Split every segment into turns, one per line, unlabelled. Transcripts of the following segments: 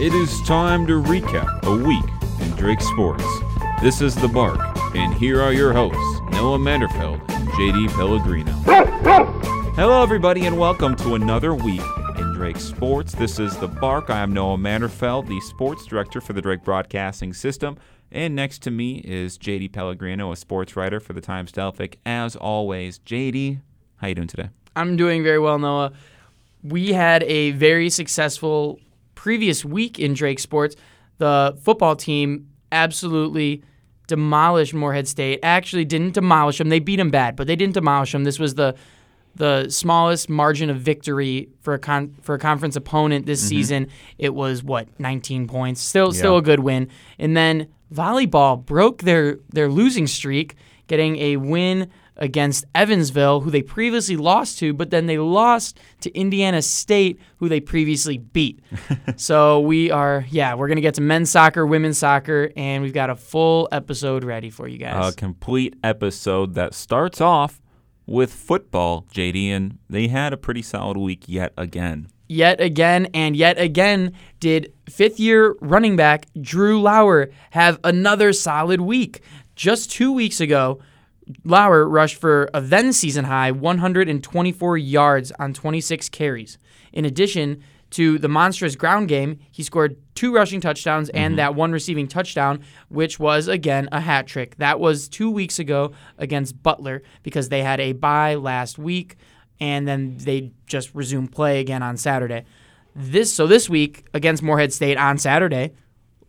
It is time to recap a week in Drake Sports. This is The Bark, and here are your hosts, Noah Manderfeld and JD Pellegrino. Hello, everybody, and welcome to another week in Drake Sports. This is The Bark. I am Noah Manderfeld, the sports director for the Drake Broadcasting System. And next to me is JD Pellegrino, a sports writer for the Times Delphic. As always, JD, how are you doing today?
I'm doing very well, Noah. We had a very successful previous week in Drake Sports. The football team absolutely demolished Morehead State. Actually, didn't demolish them. They beat them bad, but they didn't demolish them. This was the the smallest margin of victory for a con- for a conference opponent this mm-hmm. season. It was what 19 points. Still, still a good win. And then volleyball broke their their losing streak, getting a win against Evansville, who they previously lost to, but then they lost to Indiana State, who they previously beat. so we are, yeah, we're gonna get to men's soccer, women's soccer, and we've got a full episode ready for you guys.
a complete episode that starts off with football, JD, and they had a pretty solid week yet again.
yet again and yet again did fifth year running back Drew Lauer have another solid week. Just two weeks ago, Lauer rushed for a then season high 124 yards on 26 carries. In addition to the monstrous ground game, he scored two rushing touchdowns and mm-hmm. that one receiving touchdown, which was again a hat trick. That was two weeks ago against Butler because they had a bye last week and then they just resumed play again on Saturday. This so this week against Morehead State on Saturday,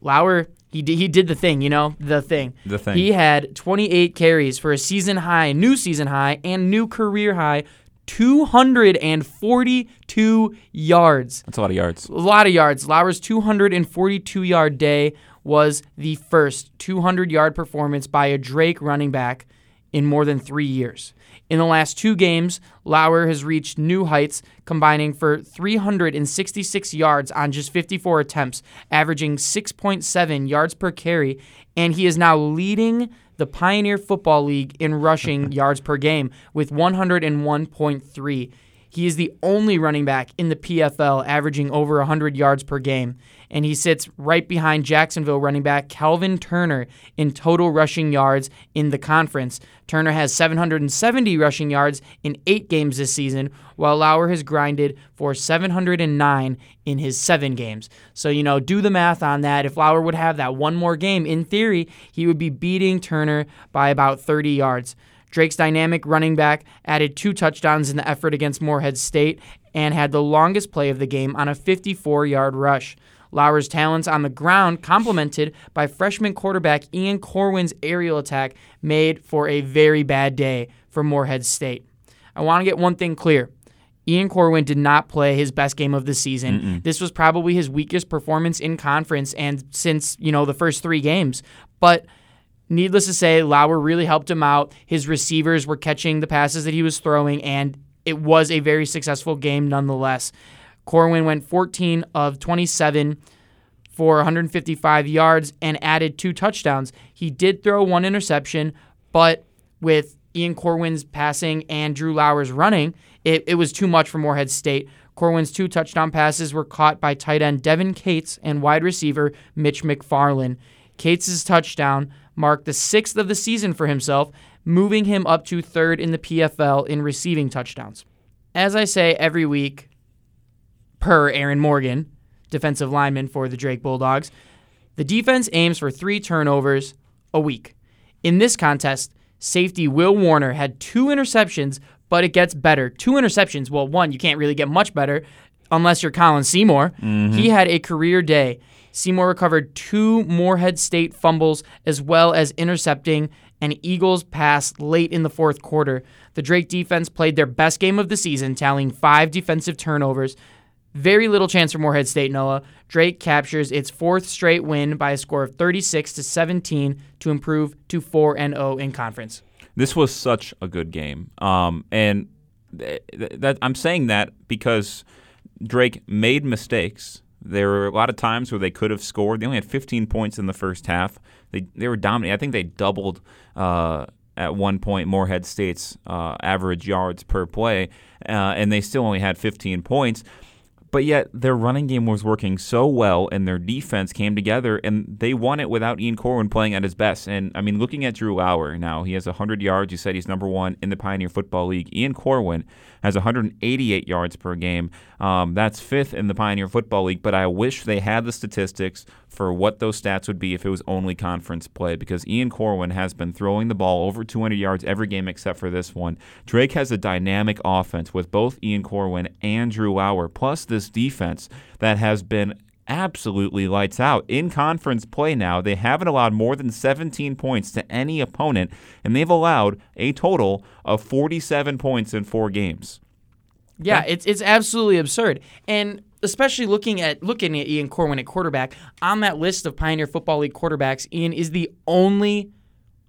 Lauer he did, he did the thing, you know, the thing.
The thing.
He had 28 carries for a season high, new season high, and new career high, 242 yards.
That's a lot of yards.
A lot of yards. Lauer's 242 yard day was the first 200 yard performance by a Drake running back in more than three years. In the last two games, Lauer has reached new heights, combining for 366 yards on just 54 attempts, averaging 6.7 yards per carry, and he is now leading the Pioneer Football League in rushing yards per game with 101.3. He is the only running back in the PFL averaging over 100 yards per game, and he sits right behind Jacksonville running back Calvin Turner in total rushing yards in the conference. Turner has 770 rushing yards in eight games this season, while Lauer has grinded for 709 in his seven games. So, you know, do the math on that. If Lauer would have that one more game, in theory, he would be beating Turner by about 30 yards. Drake's dynamic running back added two touchdowns in the effort against Morehead State and had the longest play of the game on a 54 yard rush. Lauer's talents on the ground, complemented by freshman quarterback Ian Corwin's aerial attack, made for a very bad day for Morehead State. I want to get one thing clear. Ian Corwin did not play his best game of the season. This was probably his weakest performance in conference and since, you know, the first 3 games. But needless to say, Lauer really helped him out. His receivers were catching the passes that he was throwing, and it was a very successful game nonetheless. Corwin went 14 of 27 for 155 yards and added two touchdowns. He did throw one interception, but with Ian Corwin's passing and Drew Lauer's running, it, it was too much for Morehead State. Corwin's two touchdown passes were caught by tight end Devin Cates and wide receiver Mitch McFarland. Cates' touchdown marked the sixth of the season for himself, moving him up to third in the PFL in receiving touchdowns. As I say every week, per Aaron Morgan, defensive lineman for the Drake Bulldogs, the defense aims for three turnovers a week. In this contest, safety Will Warner had two interceptions, but it gets better. Two interceptions. Well, one, you can't really get much better unless you're Colin Seymour. He mm-hmm. had a career day. Seymour recovered two Morehead State fumbles as well as intercepting an Eagles pass late in the fourth quarter. The Drake defense played their best game of the season, tallying five defensive turnovers. Very little chance for Morehead State, Noah. Drake captures its fourth straight win by a score of 36 to 17 to improve to 4 and 0 in conference.
This was such a good game, um, and th- th- that I'm saying that because Drake made mistakes. There were a lot of times where they could have scored. They only had 15 points in the first half. They they were dominating. I think they doubled uh, at one point Morehead State's uh, average yards per play, uh, and they still only had 15 points. but yet their running game was working so well and their defense came together and they won it without Ian Corwin playing at his best. And I mean, looking at Drew Lauer now, he has 100 yards. You said he's number one in the Pioneer Football League. Ian Corwin has 188 yards per game. Um, that's fifth in the Pioneer Football League, but I wish they had the statistics for what those stats would be if it was only conference play because Ian Corwin has been throwing the ball over 200 yards every game except for this one. Drake has a dynamic offense with both Ian Corwin and Drew Lauer, plus this defense that has been absolutely lights out. In conference play now, they haven't allowed more than 17 points to any opponent, and they've allowed a total of 47 points in four games.
Yeah, it's it's absolutely absurd. And especially looking at looking at Ian Corwin at quarterback, on that list of Pioneer Football League quarterbacks, Ian is the only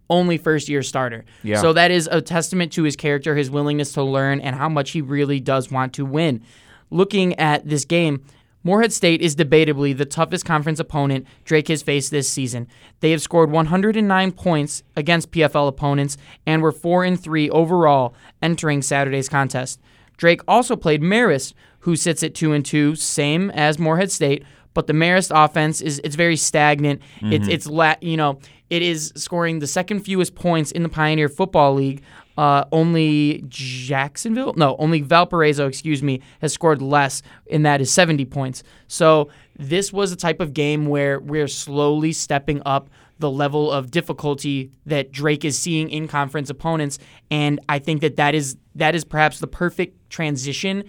only first year starter.
Yeah.
So that is a testament to his character, his willingness to learn, and how much he really does want to win. Looking at this game, Morehead State is debatably the toughest conference opponent Drake has faced this season. They have scored 109 points against PFL opponents and were 4 and 3 overall entering Saturday's contest. Drake also played Marist, who sits at 2 and 2, same as Morehead State, but the Marist offense is it's very stagnant.
Mm-hmm.
It's it's la- you know, it is scoring the second fewest points in the Pioneer Football League. Uh, only Jacksonville, no, only Valparaiso, excuse me, has scored less, and that is 70 points. So this was a type of game where we're slowly stepping up the level of difficulty that Drake is seeing in conference opponents, and I think that that is that is perhaps the perfect transition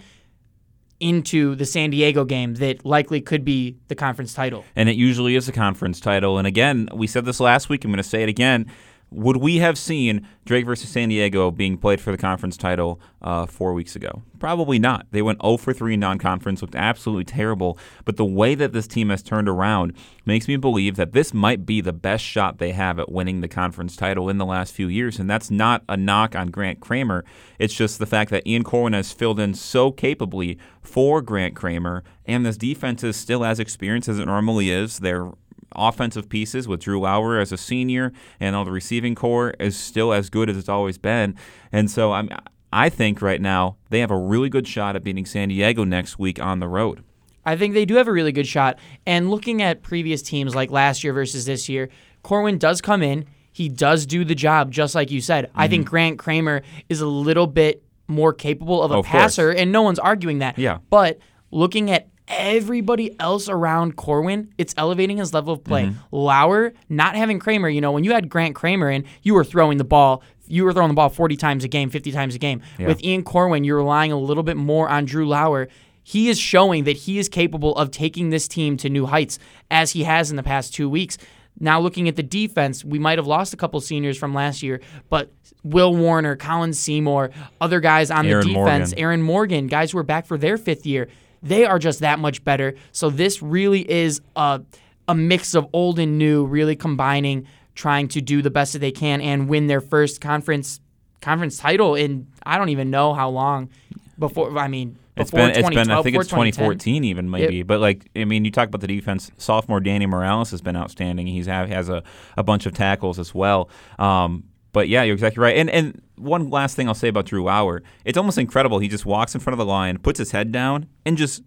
into the San Diego game that likely could be the conference title.
And it usually is a conference title. And again, we said this last week. I'm going to say it again. Would we have seen Drake versus San Diego being played for the conference title uh, four weeks ago? Probably not. They went 0 for 3 in non conference, looked absolutely terrible. But the way that this team has turned around makes me believe that this might be the best shot they have at winning the conference title in the last few years. And that's not a knock on Grant Kramer. It's just the fact that Ian Corwin has filled in so capably for Grant Kramer, and this defense is still as experienced as it normally is. They're offensive pieces with Drew Lauer as a senior and all the receiving core is still as good as it's always been. And so I'm I think right now they have a really good shot at beating San Diego next week on the road.
I think they do have a really good shot. And looking at previous teams like last year versus this year, Corwin does come in. He does do the job, just like you said. I think mm-hmm. Grant Kramer is a little bit more capable of a
course.
passer, and no one's arguing that.
Yeah.
But looking at everybody else around Corwin, it's elevating his level of play.
Mm-hmm.
Lauer, not having Kramer, you know, when you had Grant Kramer in, you were throwing the ball. You were throwing the ball 40 times a game, 50 times a game. With Ian Corwin, you're relying a little bit more on Drew Lauer. He is showing that he is capable of taking this team to new heights, as he has in the past two weeks. Now, looking at the defense, we might have lost a couple seniors from last year, but Will Warner, Colin Seymour, other guys on
Aaron
the defense,
Morgan.
Aaron Morgan, guys who are back for their fifth year, they are just that much better. So this really is a, a mix of old and new, really combining, trying to do the best that they can and win their first conference conference title in I don't even know how long before. I mean,
It's
before
been, it's been, I think it's
before 2010.
2014 even maybe. But like, I mean, you talk about the defense. Sophomore Danny Morales has been outstanding. He's have has a, a bunch of tackles as well. Um, but yeah, you're exactly right. And and one last thing I'll say about Drew Lauer, it's almost incredible. He just walks in front of the line, puts his head down, and just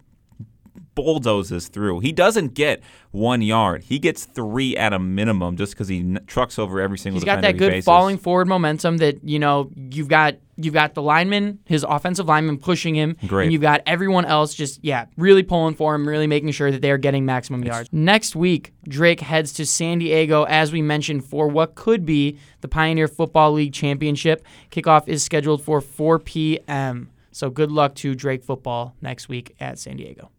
bulldozes through. He doesn't get one yard. He gets three at a minimum just because he n- trucks over every single.
He's got that good
faces.
falling forward momentum that you know you've got you've got the lineman, his offensive lineman pushing him,
Great.
and you've got everyone else just yeah really pulling for him, really making sure that they are getting maximum yards. Next week, Drake heads to San Diego as we mentioned for what could be the Pioneer Football League championship. Kickoff is scheduled for 4 p.m. So good luck to Drake football next week at San Diego.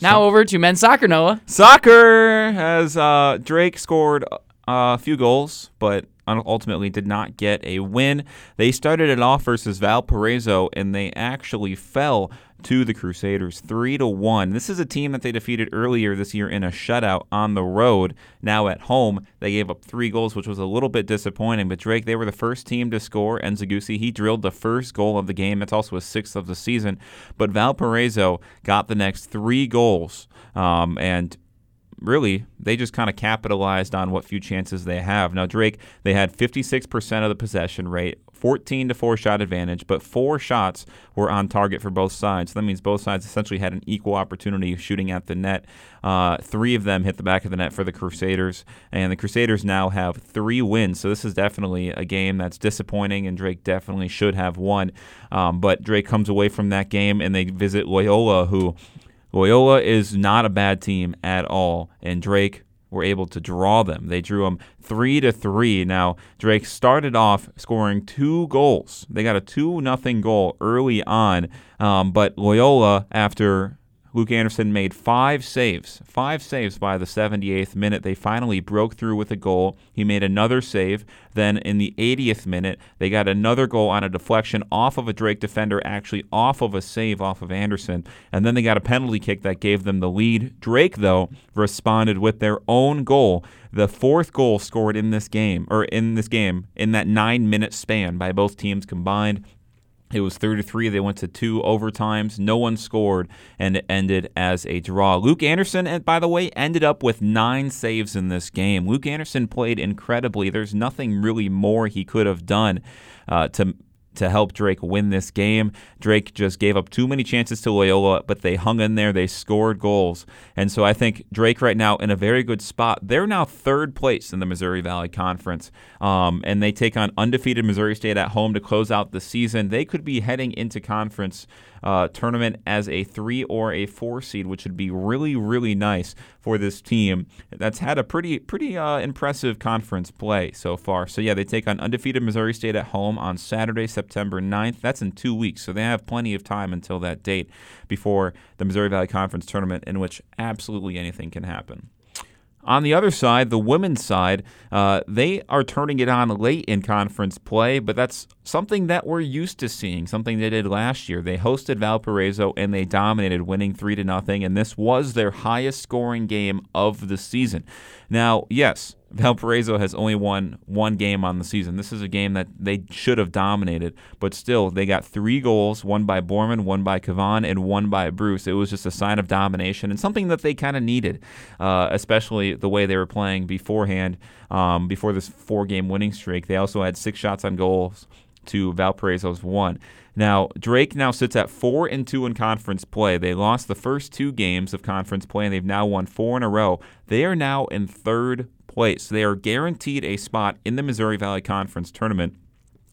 Now over to men's soccer, Noah.
Soccer has uh, Drake scored uh, a few goals, but ultimately did not get a win. They started it off versus Valparaiso, and they actually fell to the Crusaders three to one. This is a team that they defeated earlier this year in a shutout on the road. Now at home, they gave up three goals, which was a little bit disappointing. But Drake, they were the first team to score. Enzagusi, he drilled the first goal of the game. It's also his sixth of the season. But Valparaiso got the next three goals, um, and really, they just kind of capitalized on what few chances they have. Now, Drake, they had 56% of the possession rate, 14 to 4 shot advantage, but four shots were on target for both sides. So that means both sides essentially had an equal opportunity shooting at the net. Uh, three of them hit the back of the net for the Crusaders, and the Crusaders now have three wins. So this is definitely a game that's disappointing, and Drake definitely should have won. Um, but Drake comes away from that game, and they visit Loyola, who Loyola is not a bad team at all, and Drake were able to draw them. They drew them three to three. Now Drake started off scoring two goals. They got a two nothing goal early on, um, but Loyola after Luke Anderson made five saves, five saves by the 78th minute. They finally broke through with a goal. He made another save. Then in the 80th minute, they got another goal on a deflection off of a Drake defender, actually off of a save off of Anderson. And then they got a penalty kick that gave them the lead. Drake, though, responded with their own goal. The fourth goal scored in this game, or in this game, in that nine minute span by both teams combined. It was 33. They went to two overtimes. No one scored, and it ended as a draw. Luke Anderson, by the way, ended up with nine saves in this game. Luke Anderson played incredibly. There's nothing really more he could have done uh, to to help Drake win this game. Drake just gave up too many chances to Loyola, but they hung in there. They scored goals. And so I think Drake right now in a very good spot. They're now third place in the Missouri Valley Conference. Um, and they take on undefeated Missouri State at home to close out the season. They could be heading into conference uh, tournament as a three or a four seed, which would be really, really nice for this team that's had a pretty, pretty uh, impressive conference play so far. So, yeah, they take on undefeated Missouri State at home on Saturday, September 9th. That's in two weeks. So, they have plenty of time until that date before the Missouri Valley Conference tournament, in which absolutely anything can happen. On the other side, the women's side, uh, they are turning it on late in conference play, but that's something that we're used to seeing, something they did last year. They hosted Valparaiso and they dominated, winning 3 to nothing, and this was their highest scoring game of the season. Now, yes, Valparaiso has only won one game on the season. This is a game that they should have dominated, but still, they got three goals one by Borman, one by Kavan, and one by Bruce. It was just a sign of domination and something that they kind of needed, uh, especially the way they were playing beforehand, um, before this four game winning streak. They also had six shots on goals to Valparaiso's one. Now, Drake now sits at 4 and 2 in conference play. They lost the first two games of conference play and they've now won 4 in a row. They are now in third place. They are guaranteed a spot in the Missouri Valley Conference tournament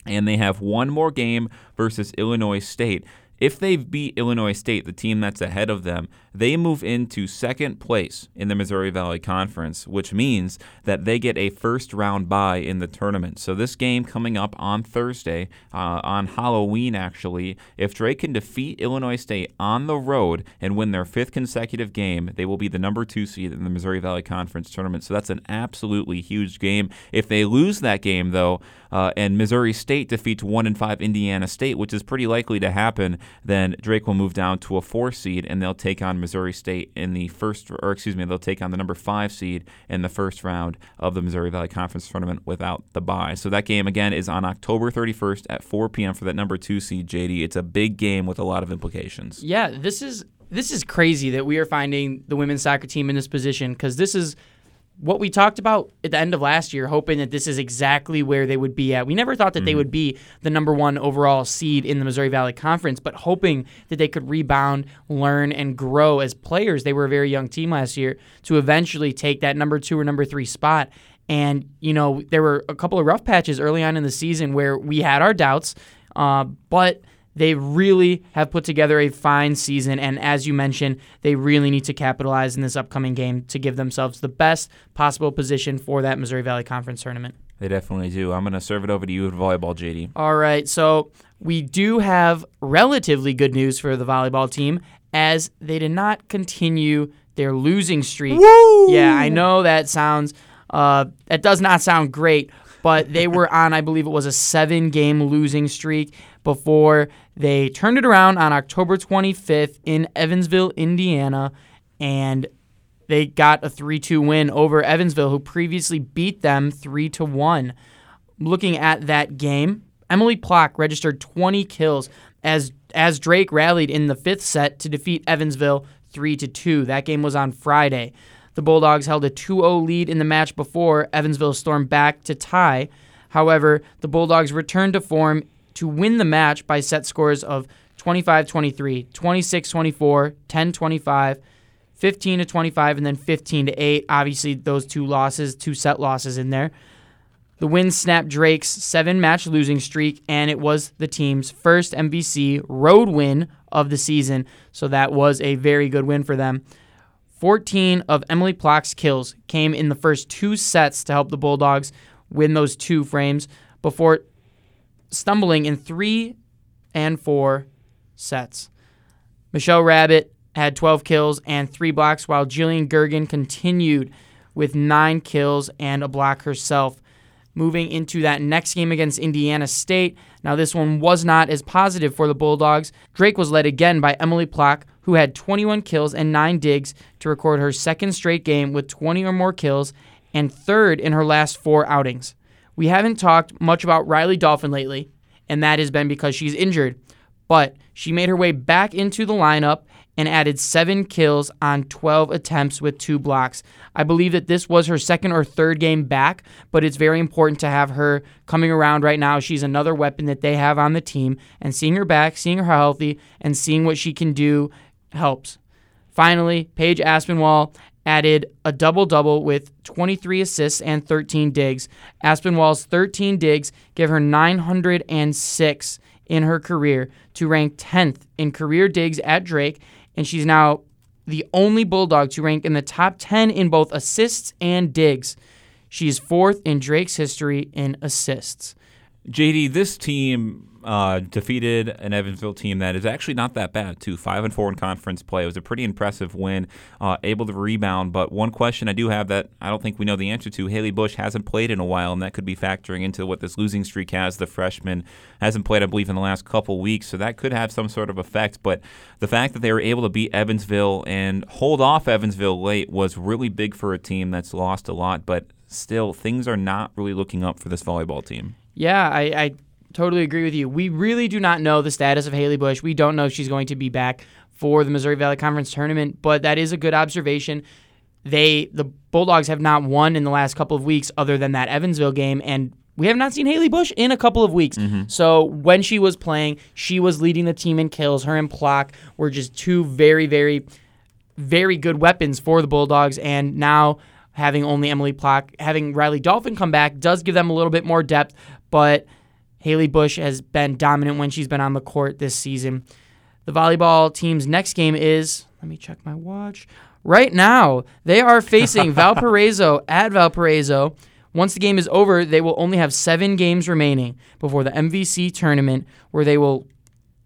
and they have one more game versus Illinois State. If they beat Illinois State, the team that's ahead of them, they move into second place in the Missouri Valley Conference, which means that they get a first round bye in the tournament. So, this game coming up on Thursday, uh, on Halloween actually, if Drake can defeat Illinois State on the road and win their fifth consecutive game, they will be the number two seed in the Missouri Valley Conference tournament. So, that's an absolutely huge game. If they lose that game, though, uh, and Missouri State defeats one and five Indiana State, which is pretty likely to happen, then Drake will move down to a four seed and they'll take on Missouri State in the first, or excuse me, they'll take on the number five seed in the first round of the Missouri Valley Conference tournament without the bye. So that game again is on October 31st at 4 p.m. for that number two seed, JD. It's a big game with a lot of implications.
Yeah, this is this is crazy that we are finding the women's soccer team in this position because this is what we talked about at the end of last year, hoping that this is exactly where they would be at. We never thought that mm-hmm. they would be the number one overall seed in the Missouri Valley Conference, but hoping that they could rebound, learn, and grow as players. They were a very young team last year to eventually take that number two or number three spot. And, you know, there were a couple of rough patches early on in the season where we had our doubts, uh, but they really have put together a fine season, and as you mentioned, they really need to capitalize in this upcoming game to give themselves the best possible position for that Missouri Valley Conference tournament.
They definitely do. I'm going to serve it over to you at volleyball, JD.
All right. So we do have relatively good news for the volleyball team as they did not continue their losing streak.
Woo!
Yeah, I know that sounds, uh, that does not sound great, but they were on, I believe it was a seven game losing streak before they turned it around on October 25th in Evansville, Indiana, and they got a 3-2 win over Evansville who previously beat them 3-1. Looking at that game, Emily Plock registered 20 kills as as Drake rallied in the 5th set to defeat Evansville 3-2. That game was on Friday. The Bulldogs held a 2 0 lead in the match before Evansville stormed back to tie. However, the Bulldogs returned to form to win the match by set scores of 25 23, 26 24, 10 25, 15 to 25, and then 15 to 8. Obviously, those two losses, two set losses in there. The win snapped Drake's seven match losing streak, and it was the team's first MVC road win of the season. So that was a very good win for them. 14 of Emily Plock's kills came in the first two sets to help the Bulldogs win those two frames before stumbling in three and four sets. Michelle Rabbit had 12 kills and three blocks, while Jillian Gergen continued with nine kills and a block herself moving into that next game against Indiana State. Now, this one was not as positive for the Bulldogs. Drake was led again by Emily Plock, who had 21 kills and 9 digs to record her second straight game with 20 or more kills and third in her last four outings. We haven't talked much about Riley Dolphin lately, and that has been because she's injured, but she made her way back into the lineup and added seven kills on 12 attempts with two blocks. I believe that this was her second or third game back, but it's very important to have her coming around right now. She's another weapon that they have on the team, and seeing her back, seeing her healthy, and seeing what she can do helps. Finally, Paige Aspinwall added a double double with 23 assists and 13 digs. Aspinwall's 13 digs give her 906 in her career to rank 10th in career digs at Drake and she's now the only Bulldog to rank in the top 10 in both assists and digs. She's fourth in Drake's history in assists.
JD, this team uh, defeated an Evansville team that is actually not that bad, too. Five and four in conference play. It was a pretty impressive win, uh, able to rebound. But one question I do have that I don't think we know the answer to: Haley Bush hasn't played in a while, and that could be factoring into what this losing streak has. The freshman hasn't played, I believe, in the last couple weeks, so that could have some sort of effect. But the fact that they were able to beat Evansville and hold off Evansville late was really big for a team that's lost a lot. But still, things are not really looking up for this volleyball team.
Yeah, I, I totally agree with you. We really do not know the status of Haley Bush. We don't know if she's going to be back for the Missouri Valley Conference tournament, but that is a good observation. They the Bulldogs have not won in the last couple of weeks other than that Evansville game and we have not seen Haley Bush in a couple of weeks. Mm-hmm. So when she was playing, she was leading the team in kills. Her and Plock were just two very, very, very good weapons for the Bulldogs. And now having only Emily Plock, having Riley Dolphin come back does give them a little bit more depth. But Haley Bush has been dominant when she's been on the court this season. The volleyball team's next game is, let me check my watch. Right now, they are facing Valparaiso at Valparaiso. Once the game is over, they will only have seven games remaining before the MVC tournament, where they will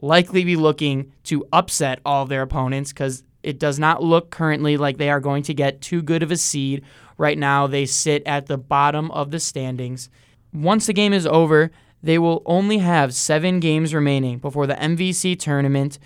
likely be looking to upset all their opponents because it does not look currently like they are going to get too good of a seed. Right now, they sit at the bottom of the standings. Once the game is over, they will only have seven games remaining before the MVC tournament.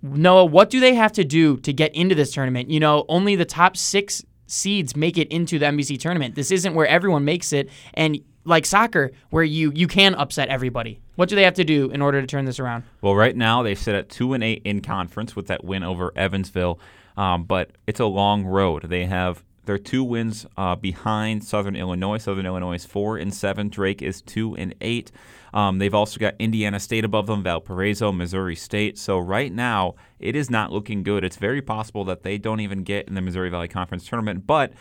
Noah, what do they have to do to get into this tournament? You know, only the top six seeds make it into the MVC tournament. This isn't where everyone makes it, and like soccer, where you you can upset everybody. What do they have to do in order to turn this around?
Well, right now they sit at two and eight in conference with that win over Evansville, um, but it's a long road. They have their two wins uh, behind Southern Illinois. Southern Illinois is four and seven. Drake is two and eight. Um, they've also got Indiana State above them, Valparaiso, Missouri State. So right now, it is not looking good. It's very possible that they don't even get in the Missouri Valley Conference tournament, but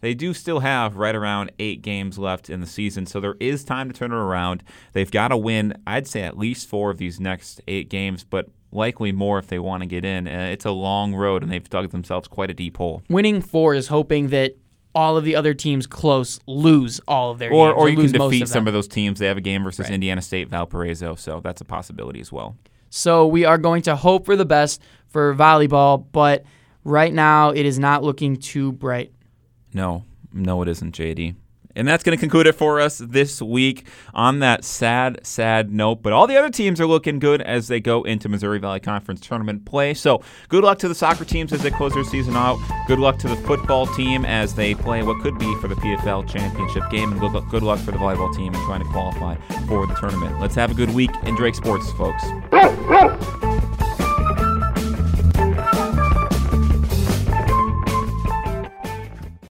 they do still have right around eight games left in the season, so there is time to turn it around. They've got to win, I'd say, at least four of these next eight games, but likely more if they want to get in. Uh, it's a long road, and they've dug themselves quite a deep hole.
Winning four is hoping that all of the other teams close lose all of their
or,
games.
Or, or you can defeat
of
some of those teams. They have a game versus right. Indiana State, Valparaiso, so that's a possibility as well.
So we are going to hope for the best for volleyball, but right now it is not looking too bright.
No, no, it isn't, JD. And that's going to conclude it for us this week on that sad, sad note. But all the other teams are looking good as they go into Missouri Valley Conference tournament play. So good luck to the soccer teams as they close their season out. Good luck to the football team as they play what could be for the PFL championship game. And good luck, for the volleyball team in trying to qualify for the tournament. Let's have a good week in Drake Sports, folks.